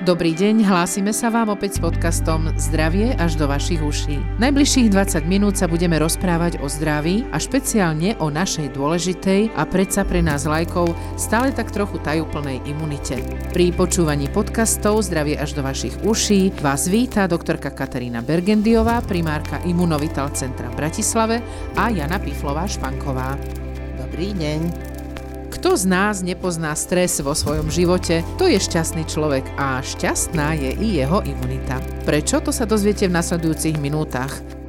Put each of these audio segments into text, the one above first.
Dobrý deň, hlásime sa vám opäť s podcastom Zdravie až do vašich uší. Najbližších 20 minút sa budeme rozprávať o zdraví a špeciálne o našej dôležitej a predsa pre nás lajkov stále tak trochu tajúplnej imunite. Pri počúvaní podcastov Zdravie až do vašich uší vás víta doktorka Katarína Bergendiová, primárka Imunovital centra v Bratislave a Jana Piflová Španková. Dobrý deň. Kto z nás nepozná stres vo svojom živote, to je šťastný človek a šťastná je i jeho imunita. Prečo to sa dozviete v nasledujúcich minútach.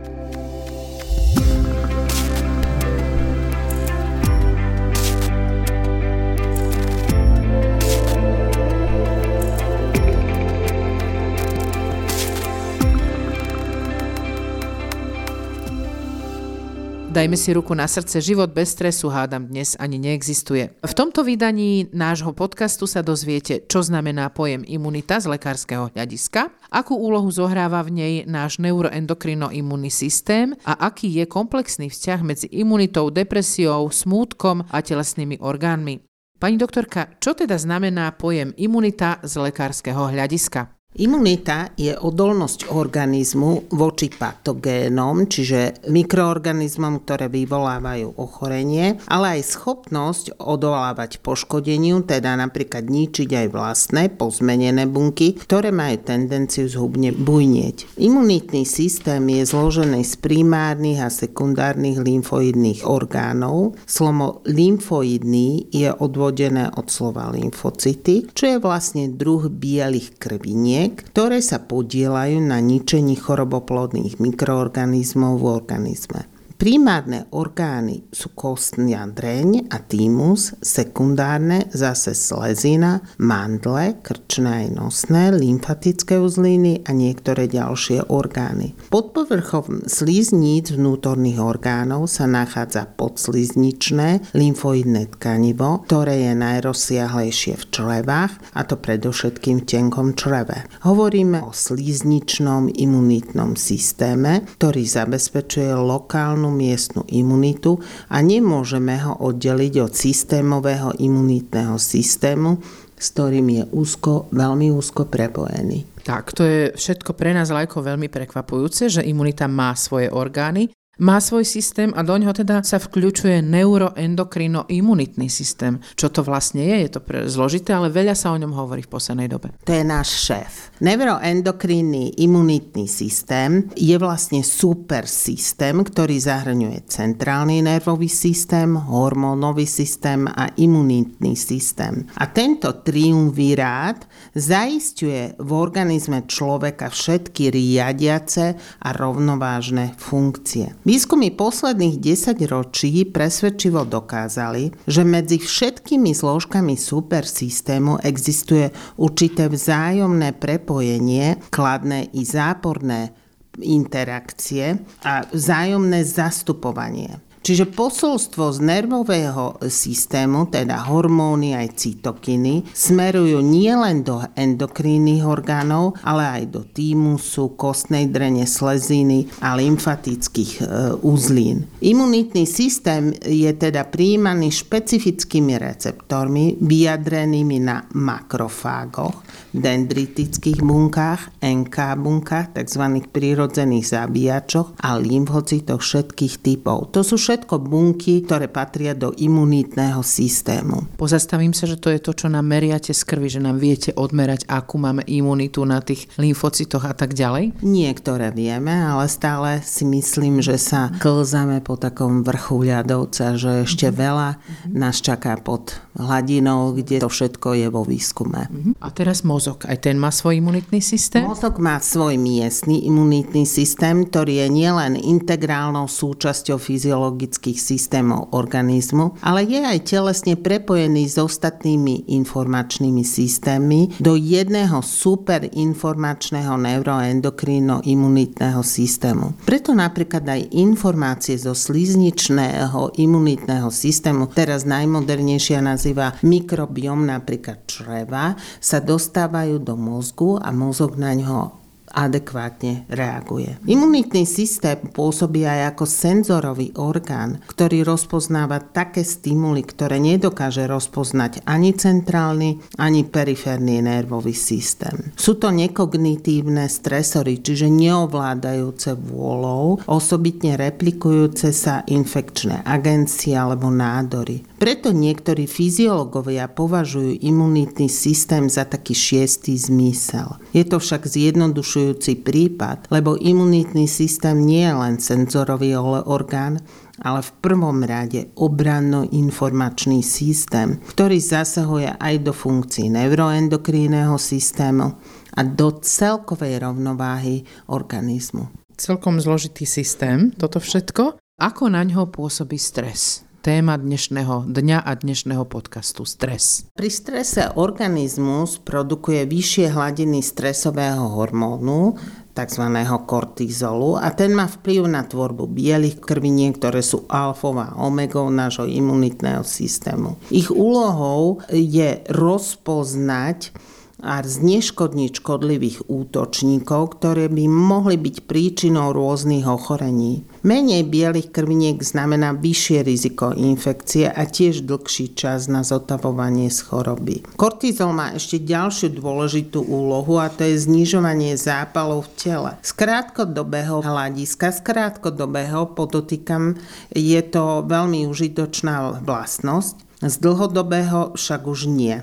Dajme si ruku na srdce, život bez stresu hádam dnes ani neexistuje. V tomto vydaní nášho podcastu sa dozviete, čo znamená pojem imunita z lekárskeho hľadiska, akú úlohu zohráva v nej náš neuroendokrino-imunný systém a aký je komplexný vzťah medzi imunitou, depresiou, smútkom a telesnými orgánmi. Pani doktorka, čo teda znamená pojem imunita z lekárskeho hľadiska? Imunita je odolnosť organizmu voči patogénom, čiže mikroorganizmom, ktoré vyvolávajú ochorenie, ale aj schopnosť odolávať poškodeniu, teda napríklad ničiť aj vlastné pozmenené bunky, ktoré majú tendenciu zhubne bujnieť. Imunitný systém je zložený z primárnych a sekundárnych lymfoidných orgánov. Slovo lymfoidný je odvodené od slova lymfocyty, čo je vlastne druh bielých krviniek, buniek, ktoré sa podielajú na ničení choroboplodných mikroorganizmov v organizme. Primárne orgány sú kostnia dreň a týmus, sekundárne zase slezina, mandle, krčné aj nosné, lymfatické uzliny a niektoré ďalšie orgány. Pod povrchom slizníc vnútorných orgánov sa nachádza podslizničné lymfoidné tkanivo, ktoré je najrozsiahlejšie v črevách, a to predovšetkým v tenkom čreve. Hovoríme o slizničnom imunitnom systéme, ktorý zabezpečuje lokálnu miestnu imunitu a nemôžeme ho oddeliť od systémového imunitného systému, s ktorým je úzko, veľmi úzko prepojený. Tak, to je všetko pre nás lajko veľmi prekvapujúce, že imunita má svoje orgány, má svoj systém a do ňoho teda sa vkľúčuje neuroendokrino-imunitný systém. Čo to vlastne je? Je to pre zložité, ale veľa sa o ňom hovorí v poslednej dobe. To je náš šéf. Neuroendokrinný imunitný systém je vlastne super systém, ktorý zahrňuje centrálny nervový systém, hormónový systém a imunitný systém. A tento triumvirát zaistuje v organizme človeka všetky riadiace a rovnovážne funkcie. Výskumy posledných 10 ročí presvedčivo dokázali, že medzi všetkými zložkami supersystému existuje určité vzájomné prepojenie, kladné i záporné interakcie a vzájomné zastupovanie. Čiže posolstvo z nervového systému, teda hormóny aj cytokiny, smerujú nielen do endokrínnych orgánov, ale aj do týmusu, kostnej drene sleziny a lymfatických e, uzlín. Imunitný systém je teda príjmaný špecifickými receptormi vyjadrenými na makrofágoch, dendritických bunkách, NK bunkách, tzv. prírodzených zabíjačoch a lymfocytoch všetkých typov. To sú všetko bunky, ktoré patria do imunitného systému. Pozastavím sa, že to je to, čo nám meriate z krvi, že nám viete odmerať, akú máme imunitu na tých lymfocytoch a tak ďalej? Niektoré vieme, ale stále si myslím, že sa klzame po takom vrchu ľadovca, že ešte mm-hmm. veľa nás čaká pod hladinou, kde to všetko je vo výskume. Mm-hmm. A teraz mozog, aj ten má svoj imunitný systém? Mozog má svoj miestny imunitný systém, ktorý je nielen integrálnou súčasťou fyziológie biologických systémov organizmu, ale je aj telesne prepojený s ostatnými informačnými systémmi do jedného superinformačného neuroendokrino-imunitného systému. Preto napríklad aj informácie zo slizničného imunitného systému, teraz najmodernejšia nazýva mikrobiom napríklad čreva, sa dostávajú do mozgu a mozog na ňo adekvátne reaguje. Imunitný systém pôsobí aj ako senzorový orgán, ktorý rozpoznáva také stimuly, ktoré nedokáže rozpoznať ani centrálny, ani periférny nervový systém. Sú to nekognitívne stresory, čiže neovládajúce vôľou, osobitne replikujúce sa infekčné agencie alebo nádory. Preto niektorí fyziológovia považujú imunitný systém za taký šiestý zmysel. Je to však zjednodušujúci prípad, lebo imunitný systém nie je len senzorový orgán, ale v prvom rade obranno-informačný systém, ktorý zasahuje aj do funkcií neuroendokrínneho systému a do celkovej rovnováhy organizmu. Celkom zložitý systém, toto všetko. Ako na ňo pôsobí stres? Téma dnešného dňa a dnešného podcastu stres. Pri strese organizmus produkuje vyššie hladiny stresového hormónu, tzv. kortizolu a ten má vplyv na tvorbu bielých krviniek, ktoré sú alfou a omegou nášho imunitného systému. Ich úlohou je rozpoznať a zneškodniť škodlivých útočníkov, ktoré by mohli byť príčinou rôznych ochorení. Menej bielých krviniek znamená vyššie riziko infekcie a tiež dlhší čas na zotavovanie z choroby. Kortizol má ešte ďalšiu dôležitú úlohu a to je znižovanie zápalov v tele. Z krátkodobého hľadiska, z krátkodobého podotýkam, je to veľmi užitočná vlastnosť, z dlhodobého však už nie.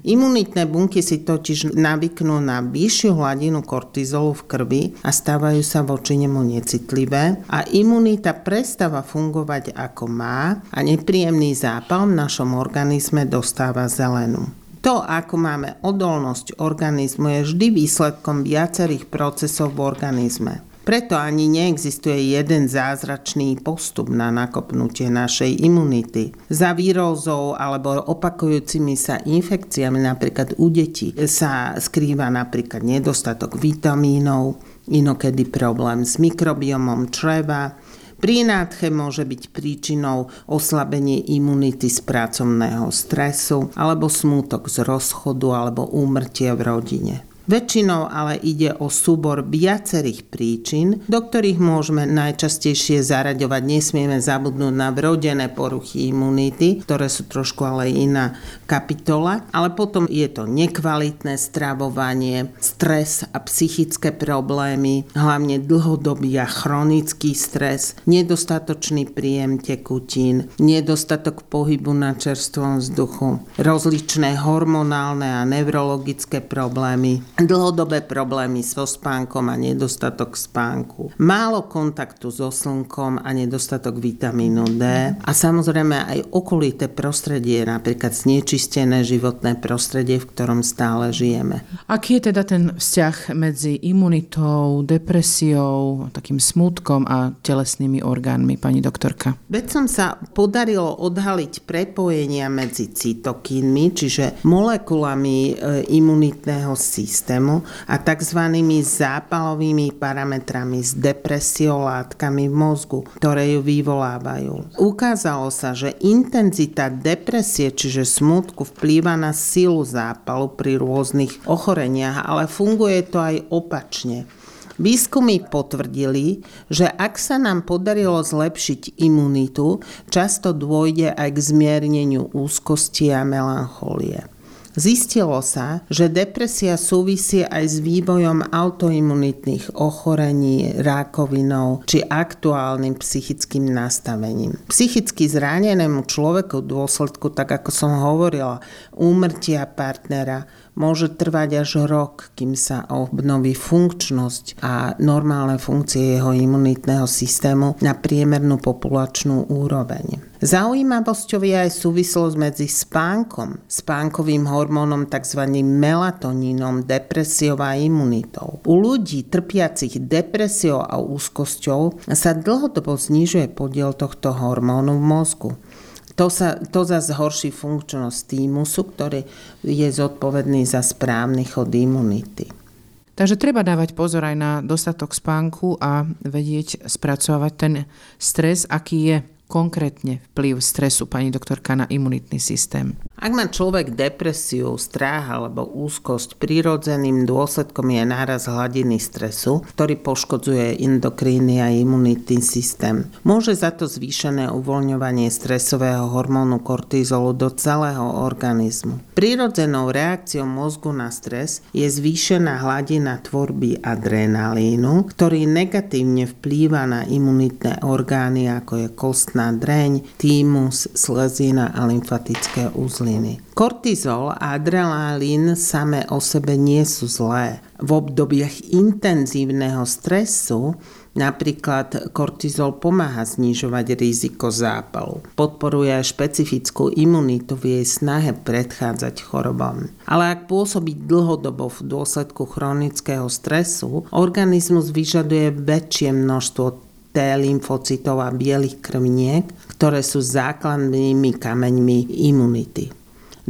Imunitné bunky si totiž navyknú na vyššiu hladinu kortizolu v krvi a stávajú sa voči nemu necitlivé a imunita prestáva fungovať ako má a nepríjemný zápal v našom organizme dostáva zelenú. To, ako máme odolnosť organizmu, je vždy výsledkom viacerých procesov v organizme. Preto ani neexistuje jeden zázračný postup na nakopnutie našej imunity. Za výrozou alebo opakujúcimi sa infekciami napríklad u detí sa skrýva napríklad nedostatok vitamínov, inokedy problém s mikrobiomom čreva, pri nádche môže byť príčinou oslabenie imunity z pracovného stresu alebo smútok z rozchodu alebo úmrtie v rodine. Väčšinou ale ide o súbor viacerých príčin, do ktorých môžeme najčastejšie zaraďovať. Nesmieme zabudnúť na vrodené poruchy imunity, ktoré sú trošku ale iná kapitola. Ale potom je to nekvalitné stravovanie, stres a psychické problémy, hlavne dlhodobý a chronický stres, nedostatočný príjem tekutín, nedostatok pohybu na čerstvom vzduchu, rozličné hormonálne a neurologické problémy, dlhodobé problémy so spánkom a nedostatok spánku, málo kontaktu so slnkom a nedostatok vitamínu D a samozrejme aj okolité prostredie, napríklad znečistené životné prostredie, v ktorom stále žijeme. Aký je teda ten vzťah medzi imunitou, depresiou, takým smutkom a telesnými orgánmi, pani doktorka? Vedcom sa podarilo odhaliť prepojenia medzi cytokínmi, čiže molekulami e, imunitného systému systému a tzv. zápalovými parametrami s depresiolátkami v mozgu, ktoré ju vyvolávajú. Ukázalo sa, že intenzita depresie, čiže smutku, vplýva na silu zápalu pri rôznych ochoreniach, ale funguje to aj opačne. Výskumy potvrdili, že ak sa nám podarilo zlepšiť imunitu, často dôjde aj k zmierneniu úzkosti a melancholie. Zistilo sa, že depresia súvisí aj s vývojom autoimunitných ochorení, rákovinou či aktuálnym psychickým nastavením. Psychicky zranenému človeku v dôsledku, tak ako som hovorila, úmrtia partnera môže trvať až rok, kým sa obnoví funkčnosť a normálne funkcie jeho imunitného systému na priemernú populačnú úroveň. Zaujímavosťou je aj súvislosť medzi spánkom, spánkovým hormónom tzv. melatonínom, depresiou a imunitou. U ľudí trpiacich depresiou a úzkosťou sa dlhodobo znižuje podiel tohto hormónu v mozgu. To, sa, to zase zhorší funkčnosť týmusu, ktorý je zodpovedný za správny chod imunity. Takže treba dávať pozor aj na dostatok spánku a vedieť spracovať ten stres, aký je konkrétne vplyv stresu, pani doktorka, na imunitný systém? Ak má človek depresiu, strach alebo úzkosť, prirodzeným dôsledkom je náraz hladiny stresu, ktorý poškodzuje endokríny a imunitný systém. Môže za to zvýšené uvoľňovanie stresového hormónu kortizolu do celého organizmu. Prirodzenou reakciou mozgu na stres je zvýšená hladina tvorby adrenalínu, ktorý negatívne vplýva na imunitné orgány ako je kostná dreň, týmus, slezina a lymfatické uzly byliny. Kortizol a adrenalín samé o sebe nie sú zlé. V obdobiach intenzívneho stresu Napríklad kortizol pomáha znižovať riziko zápalu. Podporuje špecifickú imunitu v jej snahe predchádzať chorobám. Ale ak pôsobí dlhodobo v dôsledku chronického stresu, organizmus vyžaduje väčšie množstvo T lymfocitov a bielých krvniek, ktoré sú základnými kameňmi imunity.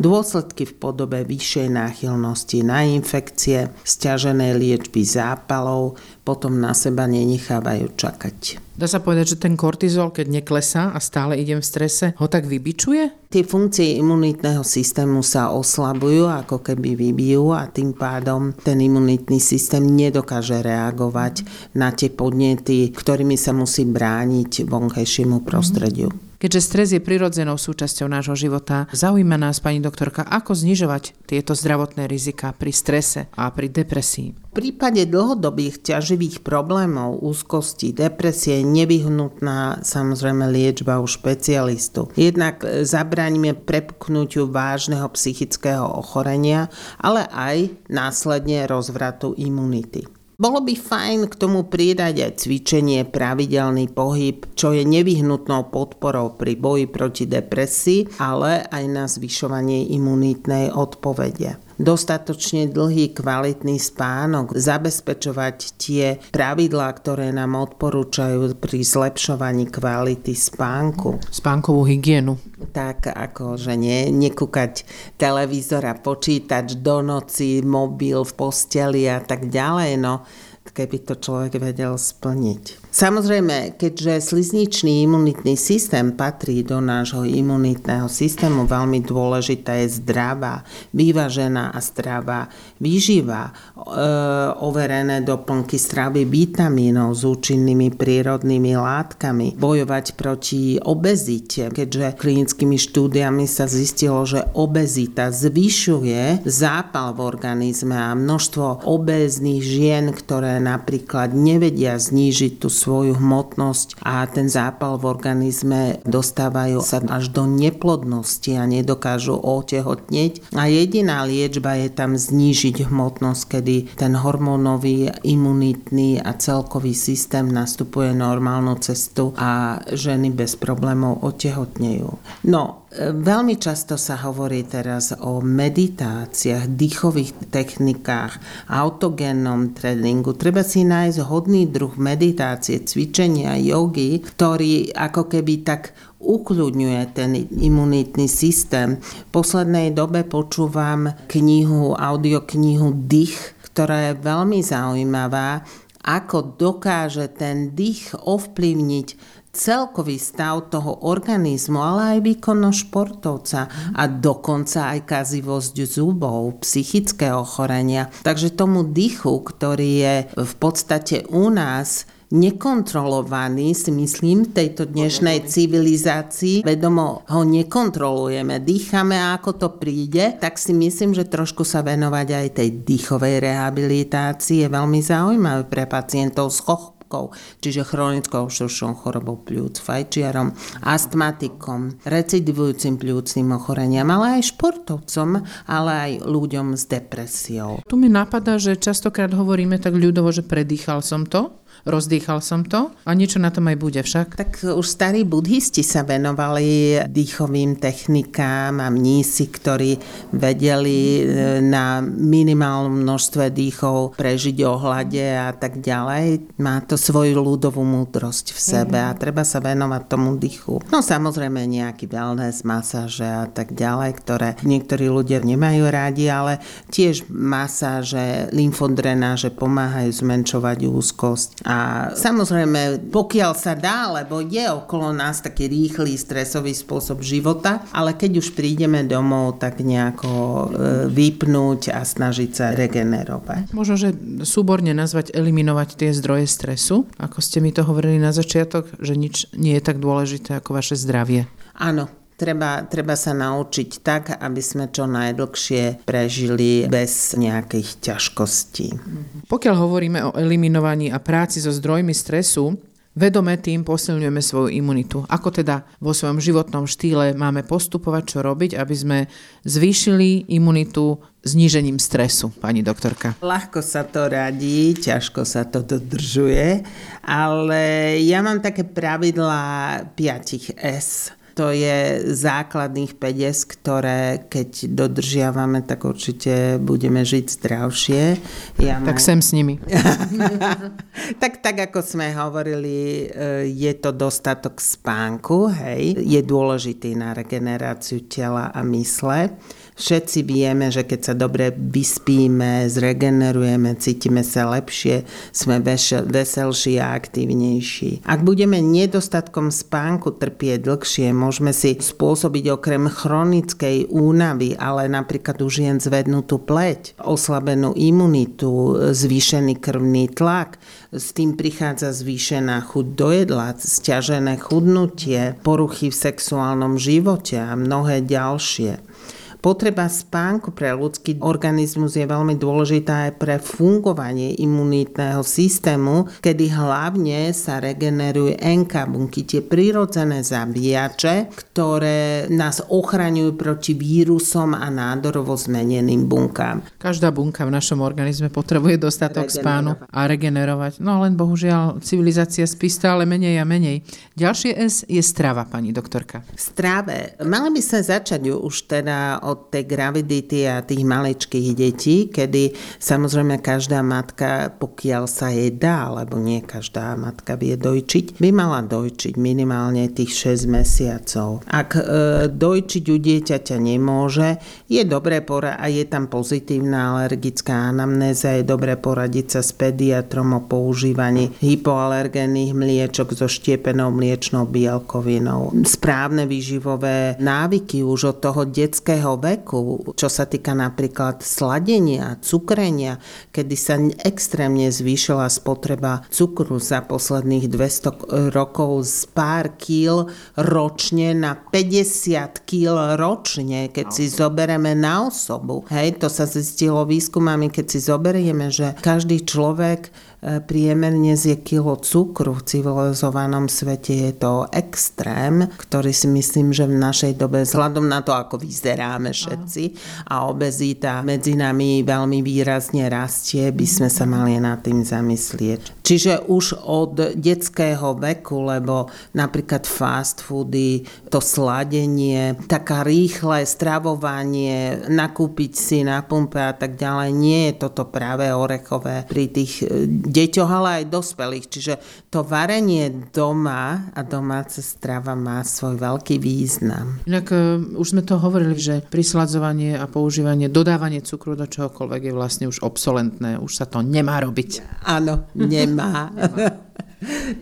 Dôsledky v podobe vyššej náchylnosti na infekcie, stiažené liečby zápalov potom na seba nenechávajú čakať. Dá sa povedať, že ten kortizol, keď neklesá a stále idem v strese, ho tak vybičuje? Tie funkcie imunitného systému sa oslabujú, ako keby vybijú a tým pádom ten imunitný systém nedokáže reagovať na tie podnety, ktorými sa musí brániť vonkajšiemu prostrediu. Mm. Keďže stres je prirodzenou súčasťou nášho života, zaujíma nás, pani doktorka, ako znižovať tieto zdravotné rizika pri strese a pri depresii. V prípade dlhodobých ťaživých problémov, úzkosti, depresie je nevyhnutná samozrejme liečba u špecialistu. Jednak zabránime prepuknutiu vážneho psychického ochorenia, ale aj následne rozvratu imunity. Bolo by fajn k tomu pridať aj cvičenie, pravidelný pohyb, čo je nevyhnutnou podporou pri boji proti depresii, ale aj na zvyšovanie imunitnej odpovede dostatočne dlhý kvalitný spánok, zabezpečovať tie pravidlá, ktoré nám odporúčajú pri zlepšovaní kvality spánku. Spánkovú hygienu. Tak ako, že nie, nekúkať televízor a počítač do noci, mobil v posteli a tak ďalej. No, keby to človek vedel splniť. Samozrejme, keďže slizničný imunitný systém patrí do nášho imunitného systému, veľmi dôležitá je zdravá, vyvážená a zdravá výživa, e, overené doplnky stravy vitamínov s účinnými prírodnými látkami, bojovať proti obezite, keďže klinickými štúdiami sa zistilo, že obezita zvyšuje zápal v organizme a množstvo obéznych žien, ktoré napríklad nevedia znížiť tú svoju hmotnosť a ten zápal v organizme dostávajú sa až do neplodnosti a nedokážu otehotneť. A jediná liečba je tam znížiť hmotnosť, kedy ten hormónový, imunitný a celkový systém nastupuje normálnu cestu a ženy bez problémov otehotnejú. No, Veľmi často sa hovorí teraz o meditáciách, dýchových technikách, autogénnom tréningu. Treba si nájsť hodný druh meditácie, cvičenia, jogy, ktorý ako keby tak ukľudňuje ten imunitný systém. V poslednej dobe počúvam knihu, audioknihu Dých, ktorá je veľmi zaujímavá, ako dokáže ten dých ovplyvniť celkový stav toho organizmu, ale aj výkonnosť športovca a dokonca aj kazivosť zubov, psychické ochorenia. Takže tomu dychu, ktorý je v podstate u nás nekontrolovaný, si myslím, v tejto dnešnej civilizácii. Vedomo ho nekontrolujeme, dýchame a ako to príde, tak si myslím, že trošku sa venovať aj tej dýchovej rehabilitácii je veľmi zaujímavé pre pacientov s chorobkou, čiže chronickou obštrukčnou chorobou pľúc, fajčiarom, astmatikom, recidivujúcim pľúcným ochoreniam, ale aj športovcom, ale aj ľuďom s depresiou. Tu mi napadá, že častokrát hovoríme tak ľudovo, že predýchal som to, rozdýchal som to a niečo na tom aj bude však. Tak už starí budhisti sa venovali dýchovým technikám a mnísi, ktorí vedeli e, na minimálnom množstve dýchov prežiť ohľade a tak ďalej. Má to svoju ľudovú múdrosť v sebe a treba sa venovať tomu dýchu. No samozrejme nejaký wellness, masáže a tak ďalej, ktoré niektorí ľudia nemajú rádi, ale tiež masáže, lymfodrenáže pomáhajú zmenšovať úzkosť A samozrejme, pokiaľ sa dá, lebo je okolo nás taký rýchly stresový spôsob života, ale keď už prídeme domov, tak nejako e, vypnúť a snažiť sa regenerovať. Možno, že súborne nazvať eliminovať tie zdroje stresu, ako ste mi to hovorili na začiatok, že nič nie je tak dôležité ako vaše zdravie. Áno, Treba, treba sa naučiť tak, aby sme čo najdlhšie prežili bez nejakých ťažkostí. Pokiaľ hovoríme o eliminovaní a práci so zdrojmi stresu, vedome tým posilňujeme svoju imunitu. Ako teda vo svojom životnom štýle máme postupovať, čo robiť, aby sme zvýšili imunitu znížením stresu, pani doktorka? Ľahko sa to radí, ťažko sa to dodržuje, ale ja mám také pravidlá 5 S to je základných 5 ktoré keď dodržiavame, tak určite budeme žiť zdravšie. Ja tak sem s nimi. tak, tak ako sme hovorili, e, je to dostatok spánku, hej. Je dôležitý na regeneráciu tela a mysle. Všetci vieme, že keď sa dobre vyspíme, zregenerujeme, cítime sa lepšie, sme veselší a aktívnejší. Ak budeme nedostatkom spánku trpieť dlhšie, môžeme si spôsobiť okrem chronickej únavy, ale napríklad už jen zvednutú pleť, oslabenú imunitu, zvýšený krvný tlak, s tým prichádza zvýšená chuť do jedla, stiažené chudnutie, poruchy v sexuálnom živote a mnohé ďalšie. Potreba spánku pre ľudský organizmus je veľmi dôležitá aj pre fungovanie imunitného systému, kedy hlavne sa regenerujú NK bunky, tie prírodzené zabíjače, ktoré nás ochraňujú proti vírusom a nádorovo zmeneným bunkám. Každá bunka v našom organizme potrebuje dostatok spánu a regenerovať. No len bohužiaľ civilizácia spí stále menej a menej. Ďalšie S je strava, pani doktorka. Strave. Mali by sme začať už teda od tej gravidity a tých maličkých detí, kedy samozrejme každá matka, pokiaľ sa jej dá, lebo nie každá matka vie dojčiť, by mala dojčiť minimálne tých 6 mesiacov. Ak e, dojčiť u dieťaťa nemôže, je dobré poradiť, a je tam pozitívna alergická anamnéza, je dobré poradiť sa s pediatrom o používaní hypoalergénnych mliečok so štiepenou mliečnou bielkovinou. Správne výživové návyky už od toho detského veku, čo sa týka napríklad sladenia, cukrenia, kedy sa extrémne zvýšila spotreba cukru za posledných 200 rokov z pár kýl ročne na 50 kýl ročne, keď si zoberieme na osobu. Hej, to sa zistilo výskumami, keď si zoberieme, že každý človek priemerne zje kilo cukru v civilizovanom svete je to extrém, ktorý si myslím, že v našej dobe, vzhľadom na to, ako vyzeráme všetci a obezita medzi nami veľmi výrazne rastie, by sme sa mali nad tým zamyslieť. Čiže už od detského veku, lebo napríklad fast foody, to sladenie, taká rýchle stravovanie, nakúpiť si na pumpe a tak ďalej, nie je toto práve orechové pri tých deťoch, ale aj dospelých. Čiže to varenie doma a domáca strava má svoj veľký význam. Inak uh, už sme to hovorili, že prisladzovanie a používanie, dodávanie cukru do čohokoľvek je vlastne už obsolentné. Už sa to nemá robiť. Áno, nemá. nemá.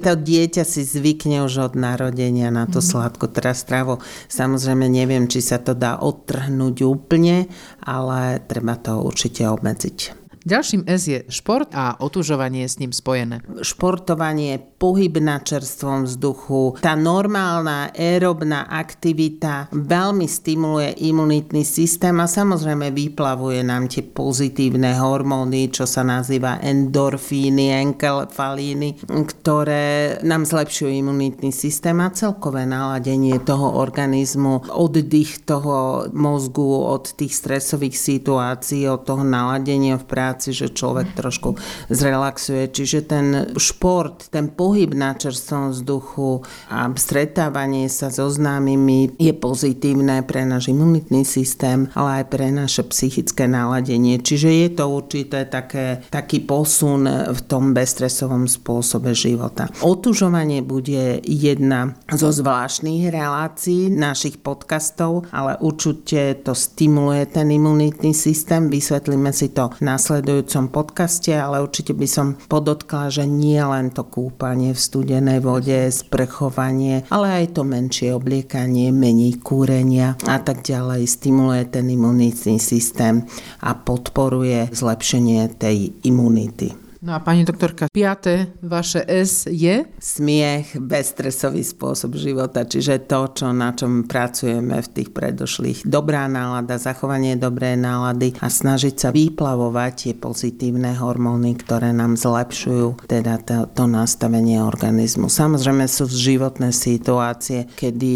To dieťa si zvykne už od narodenia na to mhm. sladko teraz stravu. Samozrejme neviem, či sa to dá odtrhnúť úplne, ale treba to určite obmedziť. Ďalším S je šport a otužovanie s ním spojené. Športovanie, pohyb na čerstvom vzduchu, tá normálna aerobná aktivita veľmi stimuluje imunitný systém a samozrejme vyplavuje nám tie pozitívne hormóny, čo sa nazýva endorfíny, enkefalíny, ktoré nám zlepšujú imunitný systém a celkové naladenie toho organizmu, oddych toho mozgu od tých stresových situácií, od toho naladenia v práci práci, že človek trošku zrelaxuje. Čiže ten šport, ten pohyb na čerstvom vzduchu a stretávanie sa so známymi je pozitívne pre náš imunitný systém, ale aj pre naše psychické naladenie. Čiže je to určité také, taký posun v tom bezstresovom spôsobe života. Otužovanie bude jedna zo zvláštnych relácií našich podcastov, ale určite to stimuluje ten imunitný systém. Vysvetlíme si to následne nasledujúcom podcaste, ale určite by som podotkla, že nie len to kúpanie v studenej vode, sprchovanie, ale aj to menšie obliekanie, menej kúrenia a tak ďalej stimuluje ten imunitný systém a podporuje zlepšenie tej imunity. No a pani doktorka, piaté vaše S je? Smiech, bezstresový spôsob života, čiže to, čo, na čom pracujeme v tých predošlých. Dobrá nálada, zachovanie dobrej nálady a snažiť sa vyplavovať tie pozitívne hormóny, ktoré nám zlepšujú teda to, to nastavenie organizmu. Samozrejme sú životné situácie, kedy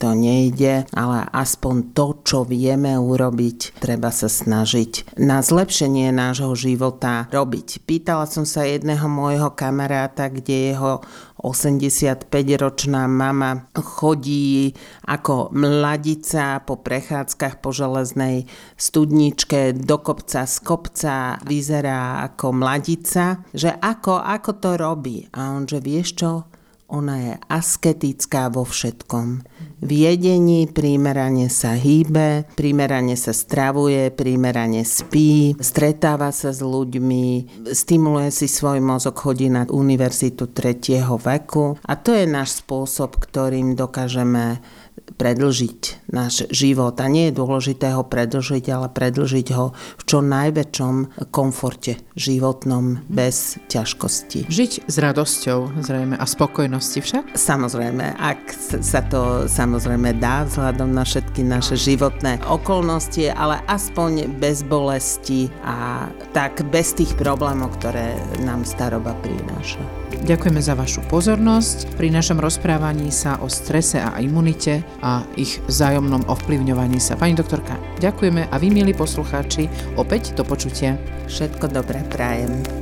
to nejde, ale aspoň to, čo vieme urobiť, treba sa snažiť na zlepšenie nášho života robiť. Pýtala Pýtala som sa jedného môjho kamaráta, kde jeho 85-ročná mama chodí ako mladica po prechádzkach po železnej studničke do kopca z kopca, vyzerá ako mladica, že ako, ako to robí. A on, že vieš čo, ona je asketická vo všetkom. V jedení primerane sa hýbe, primerane sa stravuje, primerane spí, stretáva sa s ľuďmi, stimuluje si svoj mozog, chodí na univerzitu tretieho veku a to je náš spôsob, ktorým dokážeme predlžiť náš život. A nie je dôležité ho predlžiť, ale predlžiť ho v čo najväčšom komforte životnom, bez ťažkosti. Žiť s radosťou zrejme a spokojnosti však? Samozrejme, ak sa to samozrejme dá vzhľadom na všetky naše životné okolnosti, ale aspoň bez bolesti a tak bez tých problémov, ktoré nám staroba prináša. Ďakujeme za vašu pozornosť. Pri našom rozprávaní sa o strese a imunite a ich vzájomnom ovplyvňovaní sa. Pani doktorka, ďakujeme a vy, milí poslucháči, opäť do počutia. Všetko dobré prajem.